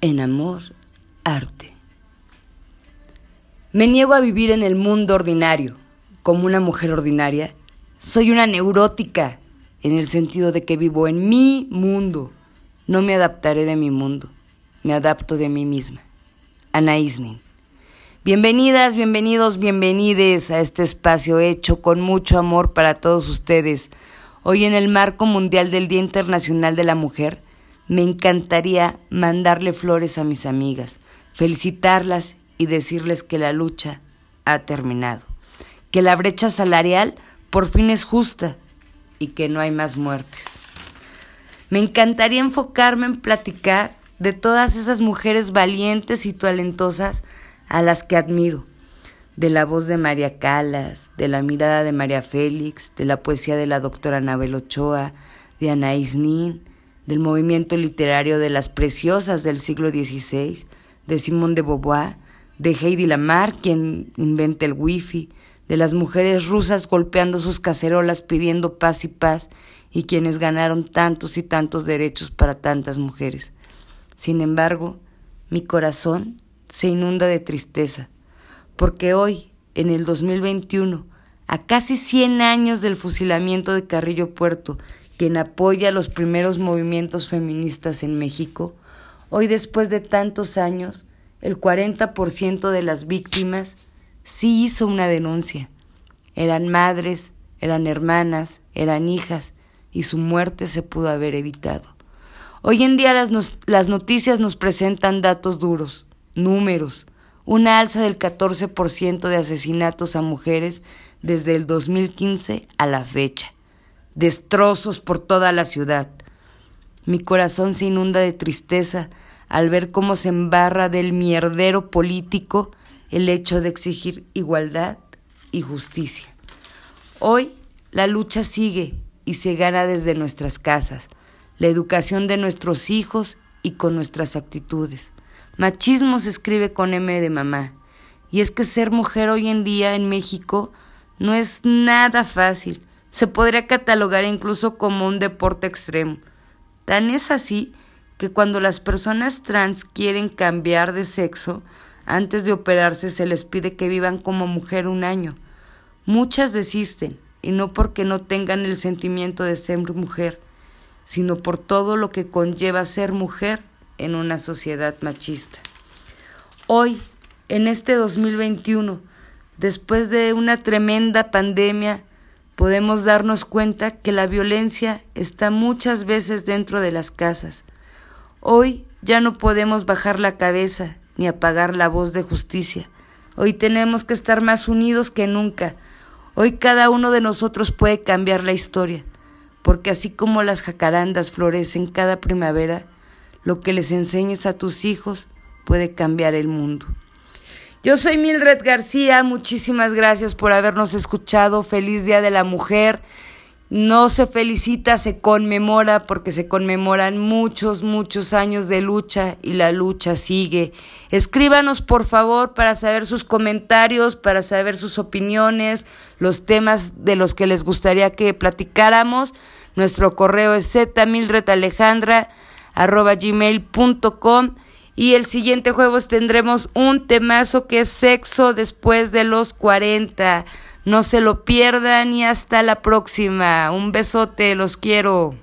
en amor, arte. Me niego a vivir en el mundo ordinario, como una mujer ordinaria. Soy una neurótica, en el sentido de que vivo en mi mundo. No me adaptaré de mi mundo, me adapto de mí misma. Ana Isnin. Bienvenidas, bienvenidos, bienvenides a este espacio hecho con mucho amor para todos ustedes. Hoy en el marco mundial del Día Internacional de la Mujer, me encantaría mandarle flores a mis amigas, felicitarlas y decirles que la lucha ha terminado, que la brecha salarial por fin es justa y que no hay más muertes. Me encantaría enfocarme en platicar de todas esas mujeres valientes y talentosas a las que admiro, de la voz de María Calas, de la mirada de María Félix, de la poesía de la doctora Anabel Ochoa, de Anaís Nin, del movimiento literario de las preciosas del siglo XVI, de Simone de Beauvoir, de Heidi Lamar, quien inventa el wifi, de las mujeres rusas golpeando sus cacerolas pidiendo paz y paz, y quienes ganaron tantos y tantos derechos para tantas mujeres. Sin embargo, mi corazón se inunda de tristeza, porque hoy, en el 2021, a casi 100 años del fusilamiento de Carrillo Puerto quien apoya los primeros movimientos feministas en México, hoy después de tantos años, el 40% de las víctimas sí hizo una denuncia. Eran madres, eran hermanas, eran hijas, y su muerte se pudo haber evitado. Hoy en día las, las noticias nos presentan datos duros, números, una alza del 14% de asesinatos a mujeres desde el 2015 a la fecha destrozos por toda la ciudad. Mi corazón se inunda de tristeza al ver cómo se embarra del mierdero político el hecho de exigir igualdad y justicia. Hoy la lucha sigue y se gana desde nuestras casas, la educación de nuestros hijos y con nuestras actitudes. Machismo se escribe con M de mamá. Y es que ser mujer hoy en día en México no es nada fácil se podría catalogar incluso como un deporte extremo. Tan es así que cuando las personas trans quieren cambiar de sexo, antes de operarse se les pide que vivan como mujer un año. Muchas desisten, y no porque no tengan el sentimiento de ser mujer, sino por todo lo que conlleva ser mujer en una sociedad machista. Hoy, en este 2021, después de una tremenda pandemia, podemos darnos cuenta que la violencia está muchas veces dentro de las casas. Hoy ya no podemos bajar la cabeza ni apagar la voz de justicia. Hoy tenemos que estar más unidos que nunca. Hoy cada uno de nosotros puede cambiar la historia, porque así como las jacarandas florecen cada primavera, lo que les enseñes a tus hijos puede cambiar el mundo. Yo soy Mildred García, muchísimas gracias por habernos escuchado. Feliz Día de la Mujer. No se felicita, se conmemora porque se conmemoran muchos, muchos años de lucha y la lucha sigue. Escríbanos por favor para saber sus comentarios, para saber sus opiniones, los temas de los que les gustaría que platicáramos. Nuestro correo es gmail.com y el siguiente jueves tendremos un temazo que es sexo después de los 40. No se lo pierdan y hasta la próxima. Un besote, los quiero.